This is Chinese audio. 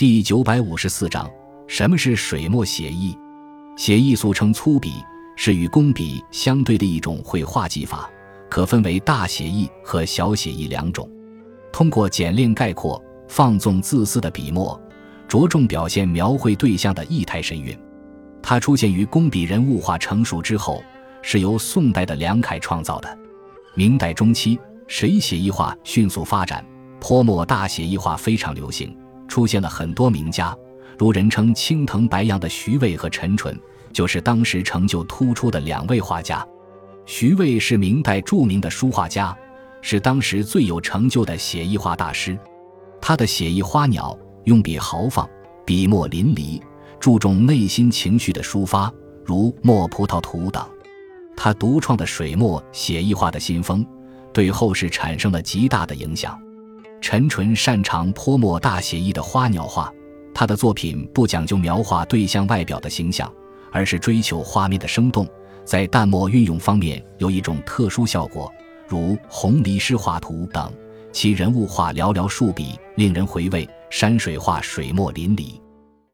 第九百五十四章：什么是水墨写意？写意俗称粗笔，是与工笔相对的一种绘画技法，可分为大写意和小写意两种。通过简练概括、放纵自私的笔墨，着重表现描绘对象的意态神韵。它出现于工笔人物画成熟之后，是由宋代的梁楷创造的。明代中期，水写意画迅速发展，泼墨大写意画非常流行，出现了很多名家，如人称青藤白杨的徐渭和陈淳，就是当时成就突出的两位画家。徐渭是明代著名的书画家，是当时最有成就的写意画大师。他的写意花鸟用笔豪放，笔墨淋漓。注重内心情绪的抒发，如《墨葡萄图》等。他独创的水墨写意画的新风，对后世产生了极大的影响。陈淳擅长泼墨大写意的花鸟画，他的作品不讲究描画对象外表的形象，而是追求画面的生动，在淡墨运用方面有一种特殊效果，如《红梨诗画图》等。其人物画寥寥数笔，令人回味；山水画水墨淋漓。